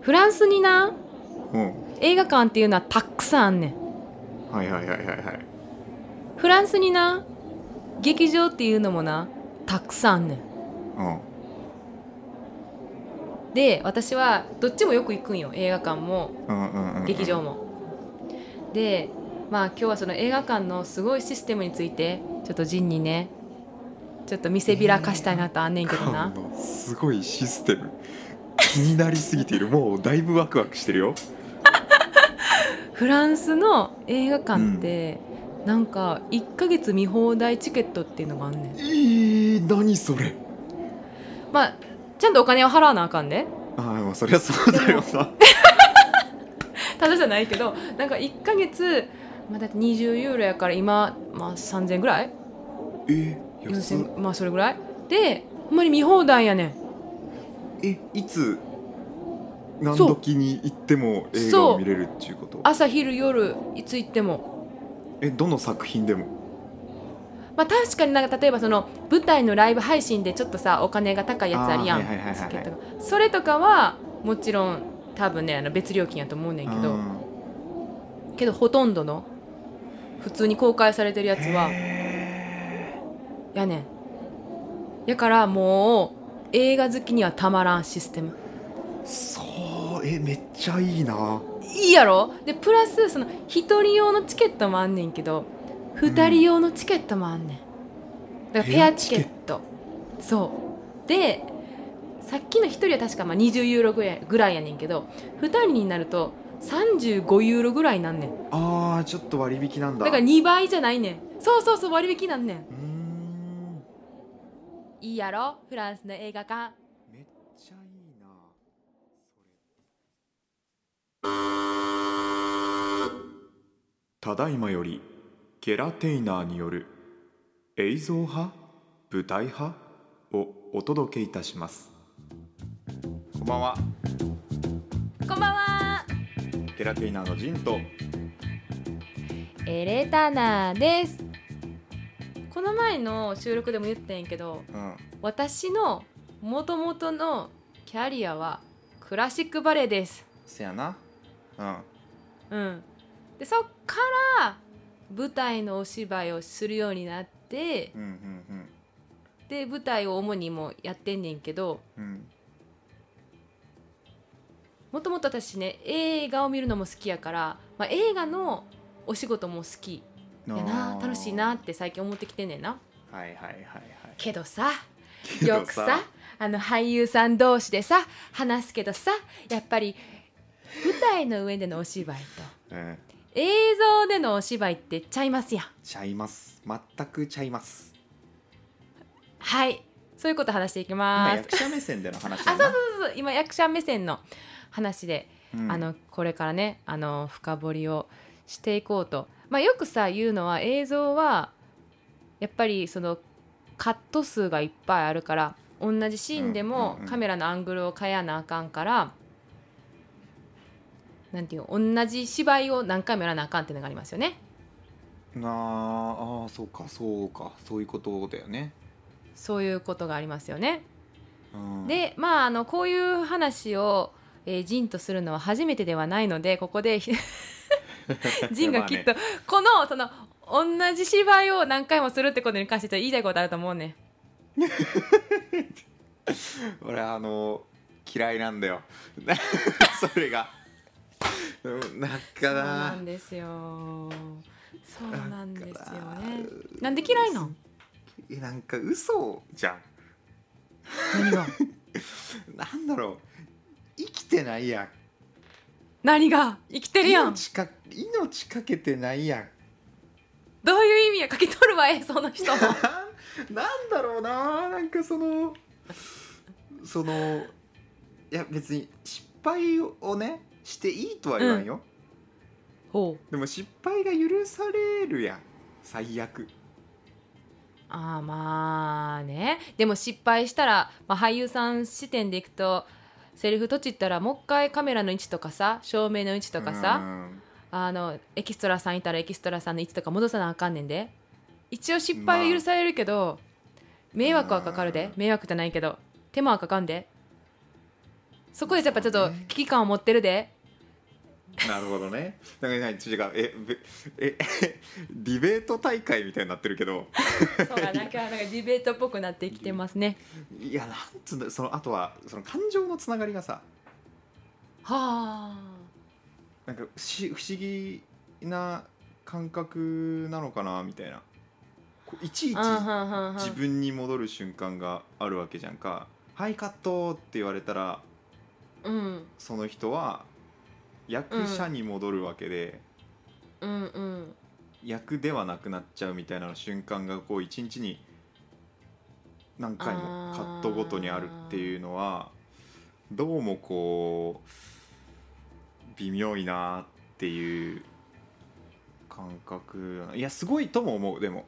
フランスになうん。映画館っていうのはたくさんあんねん。はいはいはいはいはい。フランスにな劇場っていうのもなたくさんあんねん。うん。で私はどっちもよく行くんよ。映画館も劇場も。でまあ今日はその映画館のすごいシステムについてちょっとジンにねちょっと見せびらかしたいなとあんねんけどな、のすごいシステム気になりすぎている。もうだいぶワクワクしてるよ。フランスの映画館って、なんか1ヶ月見放題チケットっていうのがあんねん。えー、何それ？まあちゃんとお金を払わなあかんで。ああまあそりゃそうだよな。ただじゃないけどなんか1ヶ月、まあ、だって20ユーロやから今、まあ、3000ぐらい？えー、安っ。4000まあそれぐらい？でほんまに見放題やねんえいつ何時に行っても映画を見れるっていうこと？朝昼夜いつ行っても。えどの作品でも？まあ確かになんか例えばその舞台のライブ配信でちょっとさお金が高いやつあるやん。それとかはもちろん多分ねあの別料金やと思うねんけど。うん。けどほとんどの普通に公開されてるやつは。へやねん。やからもう映画好きにはたまらんシステム。ーそうえめっちゃいいな。いいやろ？でプラスその1人用のチケットもあんねんけど2人用のチケットもあんねん。だからペアチケット。そう。でさっきの1人は確かまあ20ユーロぐらいぐらいやねんけど2人になると35ユーロぐらいなんねん。あーちょっと割引なんだ。だから2倍じゃないねん。そうそうそう割引なんねんいいやろ？フランスの映画館。めっちゃいいな。ただいまよりケラテイナーによる映像派？舞台派？をお届けいたします。こんばんは。こんばんは。ケラテイナーのジンとエレタナーですこの前の収録でも言ったんやけどうん。私のもともとのキャリアはクラシックバレエです。せやな。うん。うん。でそっから舞台のお芝居をするようになってうんうんで舞台を主にもうやってんねんけどうんうん。もともと私ね映画を見るのも好きやから、まあ、映画のお仕事も好きやな楽しいなって最近思ってきてんねんな。はいはいはいはい。けどさよくさあの俳優さん同士でさ話すけどさやっぱり舞台の上でのお芝居とうん。映像でのお芝居ってちゃいますやん。ちゃいます。全くちゃいます。はい。そういうこと話していき今ます。役者目線での話あそうそうそう。今役者目線の話で、うん。あのこれからねあの深掘りをしていこうと、まあ、よくさ言うのは映像はやっぱりそのカット数がいっぱいあるから同じシーンでうんもカメラのアングルを変えなあかんから、なんていうの同じ芝居を何回もやらなあかんっていうのがありますよね。なああーそうかそうかそういうことだよね、そういうことがありますよね。うん、でまああのこういう話を、えー、ジンとするのは初めてではないのでここで ジンがきっと、このその同じ芝居を何回もするってことに関して言いたいことあると思うね。俺あの嫌いなんだよ。それが。うんな。んそうかななんですよ。そうなんですよね。かな。んで嫌いなん？えなんか嘘じゃん。何が？なんだろう。生きてないやん何が？生きてるやん。命か命かけてないやん。どういう意味やかけ取るわえその人。なんだろうななんかそのそのいや別に失敗をねしていいとは言わんよ、ほう。でも失敗が許されるやん最悪。ああまあね。でも失敗したら、まあ、俳優さん視点でいくとセリフとちったらもう一回カメラの位置とかさ照明の位置とかうさん。あのエキストラさんいたらエキストラさんの位置とか戻さなあかんねんで。一応失敗は許されるけど、迷惑はかかるで。迷惑じゃないけど。手間はかかんで。そこでやっぱちょっと危機感を持ってるでなるほどね。だから何違う。えべえ ディベート大会みたいになってるけど。そうかなんかなんかディベートっぽくなってきてますね。いやなんつうんだそのあとはその感情のつながりがさ。はあ。なんかし不思議な感覚なのかなみたいな。いちいち自分に戻る瞬間があるわけじゃんか「はいカット!」って言われたらうん。その人は役者に戻るわけで、うんうん。役ではなくなっちゃうみたいな瞬間がこう一日に何回もカットごとにあるっていうのはどうもこう微妙いなっていう感覚いやすごいとも思うでも。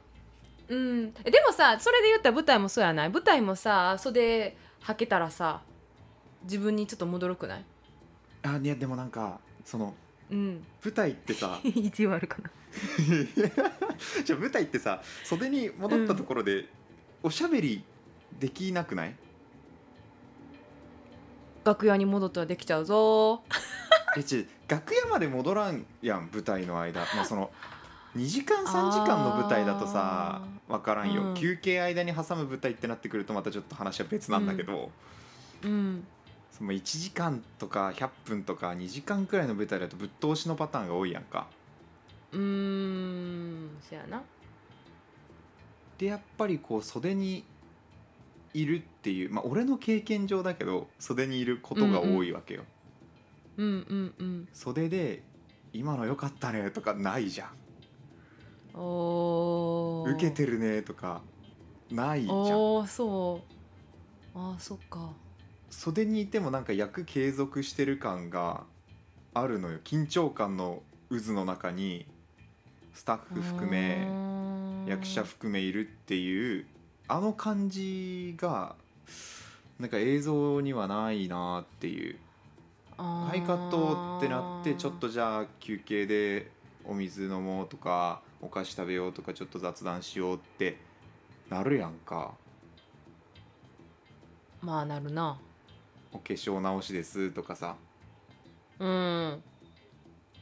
うん。えでもさそれで言ったら舞台もそうやない？舞台もさ袖はけたらさ自分にちょっと戻るくない？あいやでもなんかそのうん。舞台ってさ。意地悪かな。じゃあ舞台ってさ袖に戻ったところでおしゃべりできなくない、楽屋に戻ったらできちゃうぞ。えち楽屋まで戻らんやん舞台の間。まあその2時間3時間の舞台だとさ分からんよ、うん。休憩間に挟む舞台ってなってくるとまたちょっと話は別なんだけど、うんその1時間とか100分とか2時間くらいの舞台だとぶっ通しのパターンが多いやんか。うーんそやな。でやっぱりこう袖にいるっていうまあ俺の経験上だけど袖にいることが多いわけよ、うんうんうん。袖で「今の良かったね」とかないじゃん。おー。受けてるねとかないじゃん。おーそう。あーそっか袖にいてもなんか役継続してる感があるのよ。緊張感の渦の中にスタッフ含め役者含めいるっていうあの感じがなんか映像にはないなっていう。ハイカットってなってちょっとじゃあ休憩でお水飲もうとかお菓子食べようとかちょっと雑談しようってなるやんか。まあなるなお化粧直しですとかさ。うん。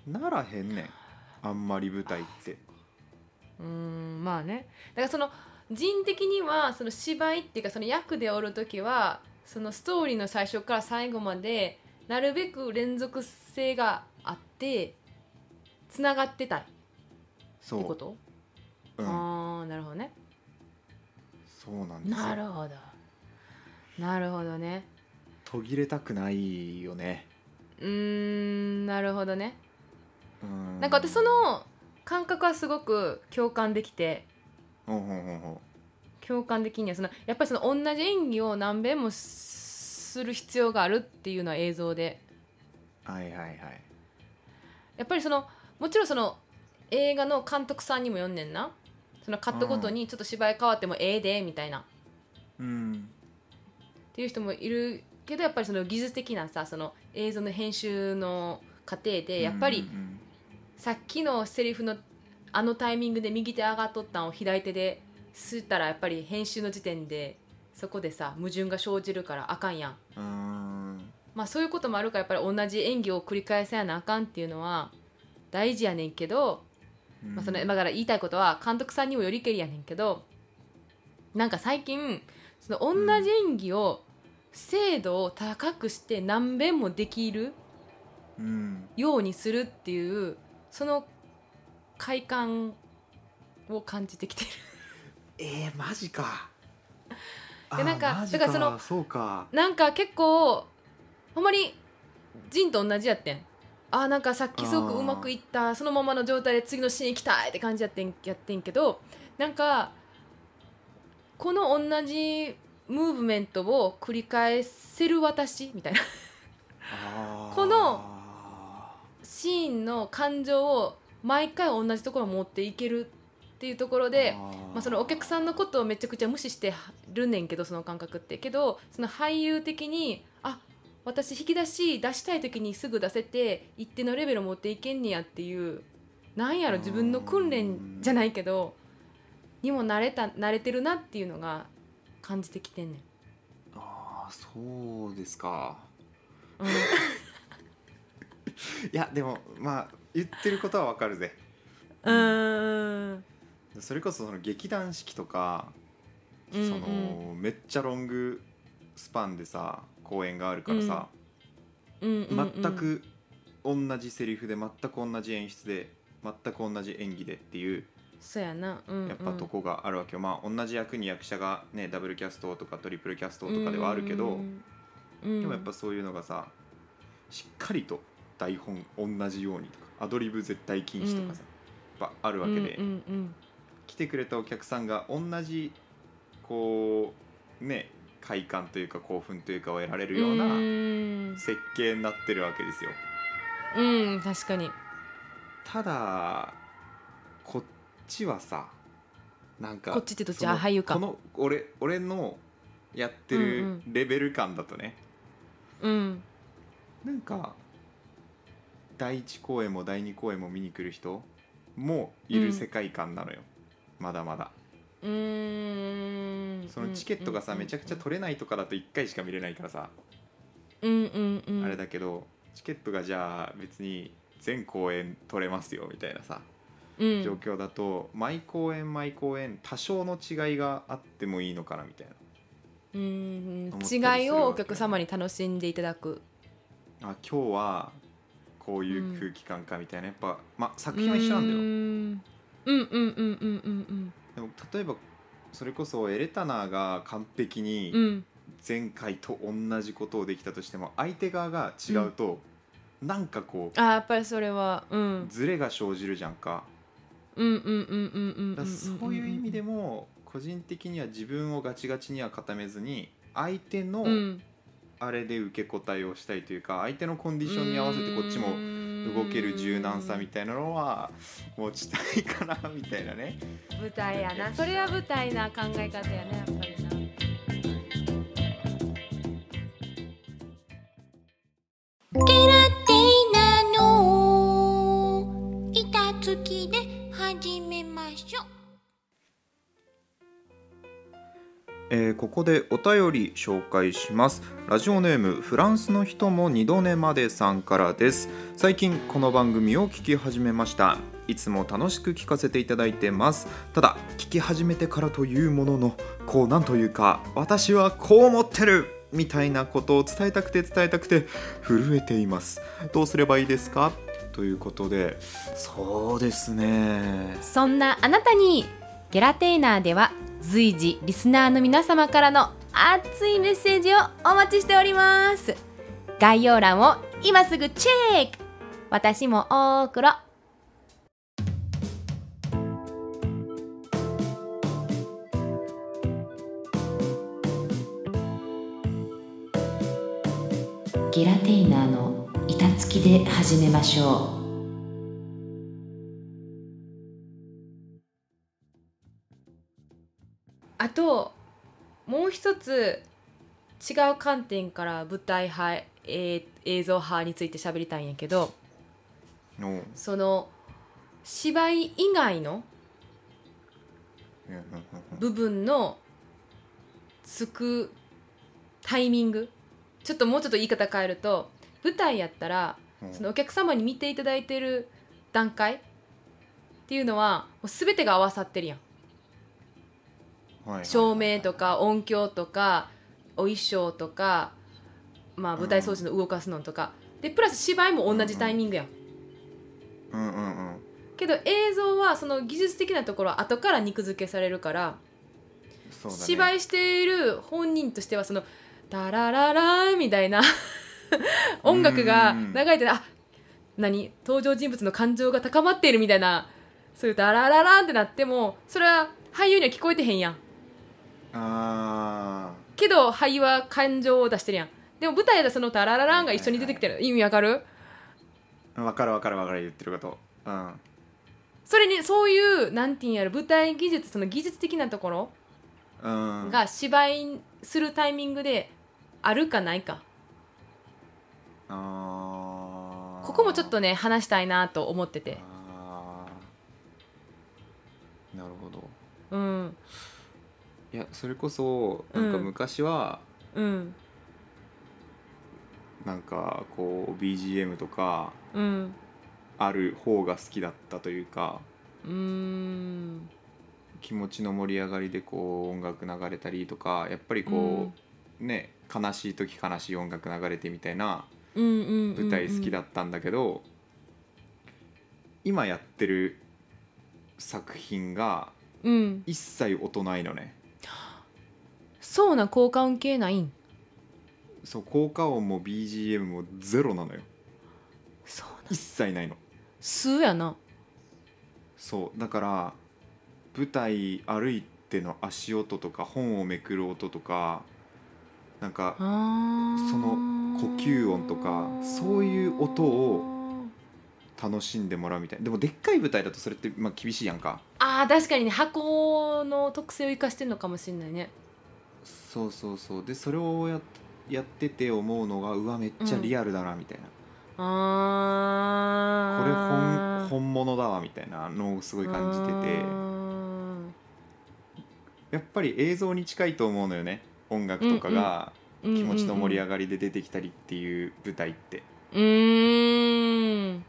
ならへんねん。あんまり舞台って。うんまあね。だからその人的にはその芝居っていうかその役でおる時はそのストーリーの最初から最後までなるべく連続性があってつながってたい。ってそうこと、うん、ああなるほどね。そうなんですよ。なるほど。なるほどね途切れたくないよね。うーんなるほどね。うん。なんか私その感覚はすごく共感できて。ほんほんほんほん。共感的にはそのやっぱりその同じ演技を何遍もする必要があるっていうのは映像で。はいはいはい。やっぱりそのもちろんその映画の監督さんにも読んねんな。そのカットごとにちょっと芝居変わってもええでみたいな。っうん。ていう人もいるけどやっぱりその技術的なさその映像の編集の過程でやっぱりうんさっきのセリフのあのタイミングで右手上がっとったんを左手で吸ったらやっぱり編集の時点でそこでさ矛盾が生じるからあかんやん。まあそういうこともあるからやっぱり同じ演技を繰り返さやなあかんっていうのは大事やねんけど、うん。まあ、そのだから言いたいことは監督さんにもよりけりやねんけどなんか最近その同じ演技を精度を高くして何遍もできるうん。ようにするっていうその快感を感じてきてる。えー、マジか。いやなんかだからそのそうか。なんか結構ほんまにジンと同じやってん。あーなんかさっきすごくうまくいった。そのままの状態で次のシーン行きたいって感じやってんやってんけどなんかこの同じムーブメントを繰り返せる私みたいな。このシーンの感情を毎回同じところに持っていけるっていうところでまあ、そのお客さんのことをめちゃくちゃ無視してるねんけどその感覚って。けどその俳優的にあ私引き出し出したい時にすぐ出せて一定のレベル持っていけんねやっていうなんやろ自分の訓練じゃないけどにも慣れた慣れてるなっていうのが感じてきてんねん。あーそうですか。いやでもまあ言ってることはわかるぜ。うん。うん。それこそその劇団四季とか、そのめっちゃロングスパンでさ公演があるからさ、全く同じセリフで全く同じ演出で全く同じ演技でっていうそうやな、うんうん、やっぱとこがあるわけよ、まあ同じ役に役者がねダブルキャストとかトリプルキャストとかではあるけど、うん。うん、でもやっぱそういうのがさしっかりと台本同じようにとかアドリブ絶対禁止とかさ、やっぱあるわけで、うんうん来てくれたお客さんが同じこうね快感というか興奮というかを得られうん、るようなうん。設計になってるわけですよ。うん確かに。ただこっちはさなんかこっちってどっち？あ俳優か。この俺俺のやってうんうるん。レベル感だとね、うん。なんか第1公演も第2公演も見に来る人もいる世界観なのよ、まだまだ。うーん。そのチケットがさ、めちゃくちゃ取れないとかだと1回しか見れないからさ、うんうんうん。あれだけどチケットがじゃあ別に全公演取れますよみたいなさ。うん状況だと毎公演毎公演多少の違いがあってもいいのかなみたいな。うん。違いをお客様に楽しんでいただく。あ今日はこういう空気感かみたいな。やっぱ、まあ、作品は一緒なんだよ。うん。うんうんうんうんうんでも例えばそれこそエレタナーが完璧にうん。うん前回と同じことをできたとしても相手側が違うと、なんかこあやっぱりそれはうん。うズレが生じるじゃんか,、そういう意味でも個人的には自分をガチガチには固めずに相手のあれで受け答えをしたいというか相手のコンディションに合わせてこっちも動ける柔軟さみたいなのは持ちたいかなみたいなね舞台やなそれは舞台な考え方やねやっぱりなケラティナの板付きで始めましょう。えーここでお便り紹介します。ラジオネームフランスの人も二度寝までさんからです。最近この番組を聞き始めました。いつも楽しく聞かせていただいてます。ただ聞き始めてからというもののこうなんというか私はこう思ってるみたいなことを伝えたくて伝えたくて震えています。どうすればいいですか？ということで。そうですね。そんなあなたにゲラテイナーでは随時リスナーの皆様からの熱いメッセージをお待ちしております。概要欄を今すぐチェック。私も大黒。ゲラテイナーの板付きで始めましょう。あともう一つ違う観点から舞台派、えー映像派について喋りたいんやけどのその芝居以外の部分のつくタイミングちょっともうちょっと言い方変えると舞台やったらそのお客様に見ていただいてる段階っていうのはもう全てが合わさってるやん。照明とか音響とかお衣装とか、まあ、舞台装置の動かすのとか、でプラス芝居も同じタイミングやん、うんうんうん。けど映像はその技術的なところは後から肉付けされるから、ね。芝居している本人としてはその「タラララー」みたいな 音楽が流れてあ何？登場人物の感情が高まっているみたいなそういう「タラララーン」ってなってもそれは俳優には聞こえてへんやん。あけど俳優は感情を出してるやん。でも舞台でその「タラララン」が一緒に出てきてる。意味わかる？あ分かる分かる分かる言ってることうん。それにそういうなんていうんやろ舞台技術その技術的なところうん。が芝居するタイミングであるかないかここもちょっとね話したいなと思ってて。なるほど。うん。いやそれこそなんかうん昔は、うん。なんかこう BGM とかうん。ある方が好きだったというかうーん。気持ちの盛り上がりでこう音楽流れたりとかやっぱりこう、ね悲しい時悲しい音楽流れてみたいなうんうんうんうん舞台好きだったんだけど、今やってる作品がうん。一切音ないのね。そうな効果音系ないん？そう効果音も BGM もゼロなのよ。そうな一切ないの。数やな。そうだから舞台歩いての足音とか本をめくる音とかなんかその呼吸音とかそういう音を楽しんでもらうみたいな。でもでっかい舞台だとそれってまあ厳しいやんか。あー確かにね。箱の特性を生かしてるのかもしれないね。そうそうそう。でそれをややってて思うのがうわめっちゃリアルだなみたいな、あこれー。本本物だわみたいな。のをすごい感じてて。やっぱり映像に近いと思うのよね。音楽とかが。て気持ちの盛り上ががりで出てきたりっていう舞台って。うーん。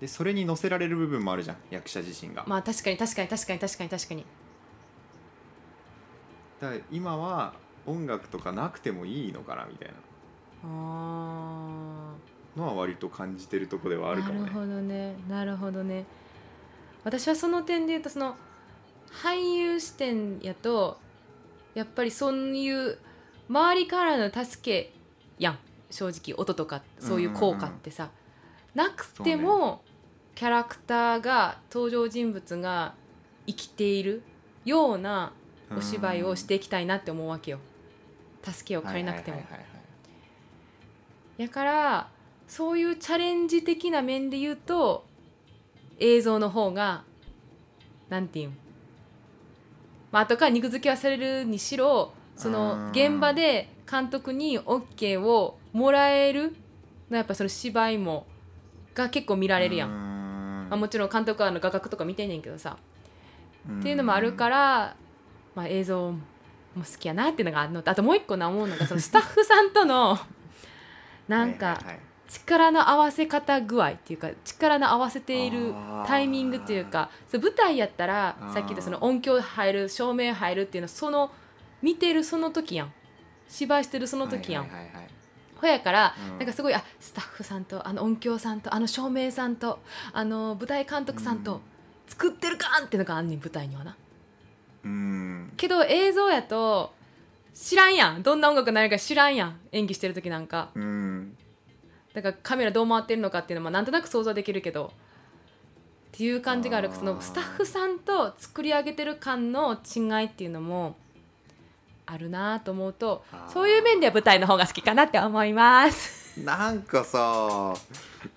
でそれに乗せられる部分もあるじゃん役者自身が、まあ確かに確かに確かに確かに確かに。だから今は音楽とかなくてもいいのかなみたいあなのは割と感じてるとこではあるかもね。なるほどね。なるほどね。私はその点で言うとその俳優視点やとやっぱりそういう周りからの助けやん。正直音とかそういう効果ってさ、なくても、キャラクターが登場人物が生きているようなお芝居をしていきたいなって思うわけよ。助けを借りなくても。やからそういうチャレンジ的な面で言うと映像の方がなんていうん。まあ後から肉付けはされるにしろそのうん。現場で監督に OK をもらえるのやっぱその芝居もが結構見られるやん、あ、もちろん監督はあの画角とか見てんねんけどさ。っていうのもあるから、まあ、映像も好きやなっていうのがあるの。とあともう一個な思うのがそのスタッフさんとの なんか力の合わせ方具合っていうか力の合わせているタイミングっていうかそう舞台やったらさっき言ったその音響入る照明入るっていうのはその見てるその時やん。芝居してるその時やん、はいはいはいはい。ほやから、うん。なんかすごいあスタッフさんとあの音響さんとあの照明さんとあの舞台監督さんうん。と作ってるかんっていうのがあんねん舞台にはな。うん。けど映像やと知らんやん。どんな音楽になるか知らんやん。演技してる時なんか。うん。だからカメラどう回ってるのかっていうのもなんとなく想像できるけど。っていう感じがある。そのスタッフさんと作り上げてる感の違いっていうのもあるなと思うとそういう面では舞台の方が好きかなって思います。なんかさ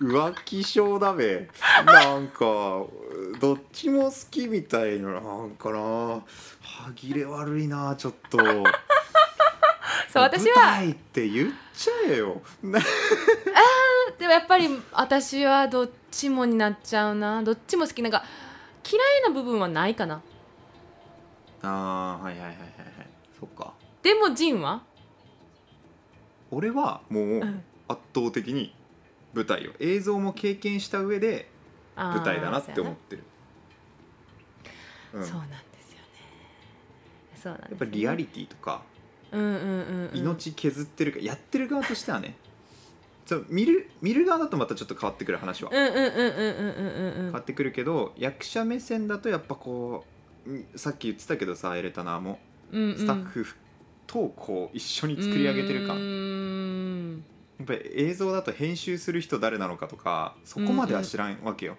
浮気症だべ。なんかどっちも好きみたいななんかな。歯切れ悪いなちょっと。そう私舞は台って言っちゃえよ。なでもやっぱり私はどっちもになっちゃうな。どっちも好き。なんか嫌いな部分はないかな。あーはいはいはいはいはいそっか。でもジンは？俺はもう圧倒的に舞台を。映像も経験した上で舞台だなって思ってる、そうなんですよね。そうなんですぱりリアリティとかうんうんうん命削ってるか、やってる側としてはね そう見る見る側だとまたちょっと変わってくる話は、うんうんうんうんうんうん変わってくるけど役者目線だとやっぱこうさっき言ってたけどさエレタナーも。うんうん。スタッフとこう一緒に作り上げてる感、うーん。やっぱり映像だと編集する人誰なのかとかそこまでは知らんわけよ、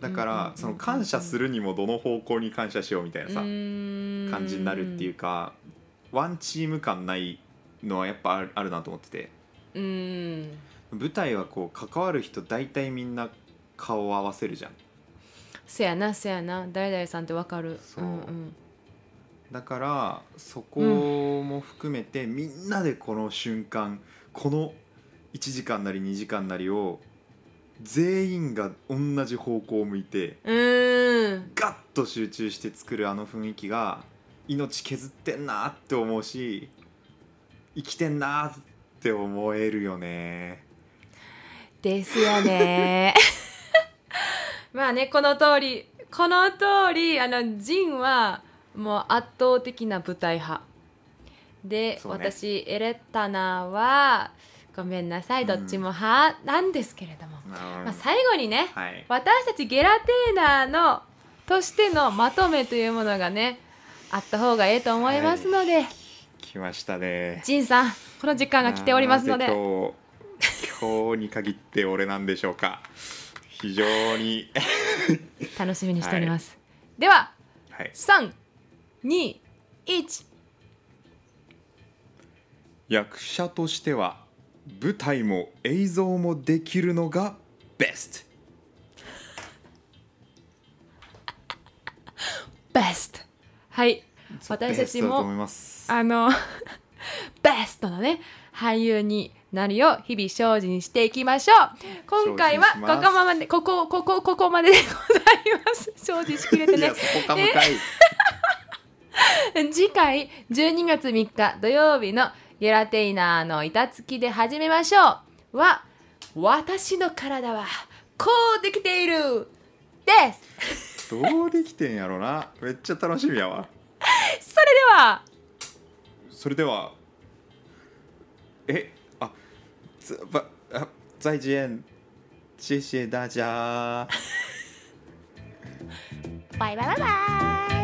だからその感謝するにもどの方向に感謝しようみたいなさ感感じになるっていうかワンチーム感ないのはやっぱあるあるなと思ってて。うん。舞台はこう関わる人大体みんな顔を合わせるじゃん。せやなせやな。誰々さんってわかる。そう。うんうんだからそこも含めて、みんなでこの瞬間この1時間なり2時間なりを全員が同じ方向を向いてうーん。ガッと集中して作るあの雰囲気が命削ってんなって思うし生きてんなっって思えるよね。ですよね。まあねこの通りこの通りあのジンはもう圧倒的な舞台派。で、ね。私エレタナはごめんなさいどっちも派なんですけれども、ままあ、最後にね、はい。私たちゲラテーナーのとしてのまとめというものがねあった方がええと思いますので、来ましたね。ジンさんこの時間が来ておりますので。今日に限って俺なんでしょうか。非常に。楽しみにしております、でははい321役者としては舞台も映像もできるのがベスベストはい。ト私たちもあのベストのね俳優になるよう日々精進していきましょう。今回はここまでここここここまででございます。精進しきれてね。いやそこかむかい 次回12月3日土曜日のゲラテイナーの板付きで始めましょう。は私の体はこうできている。です。どうできてんやろな。めっちゃ楽しみやわ。それではそれではえあつばあ再见谢谢大家バイバイバイバイ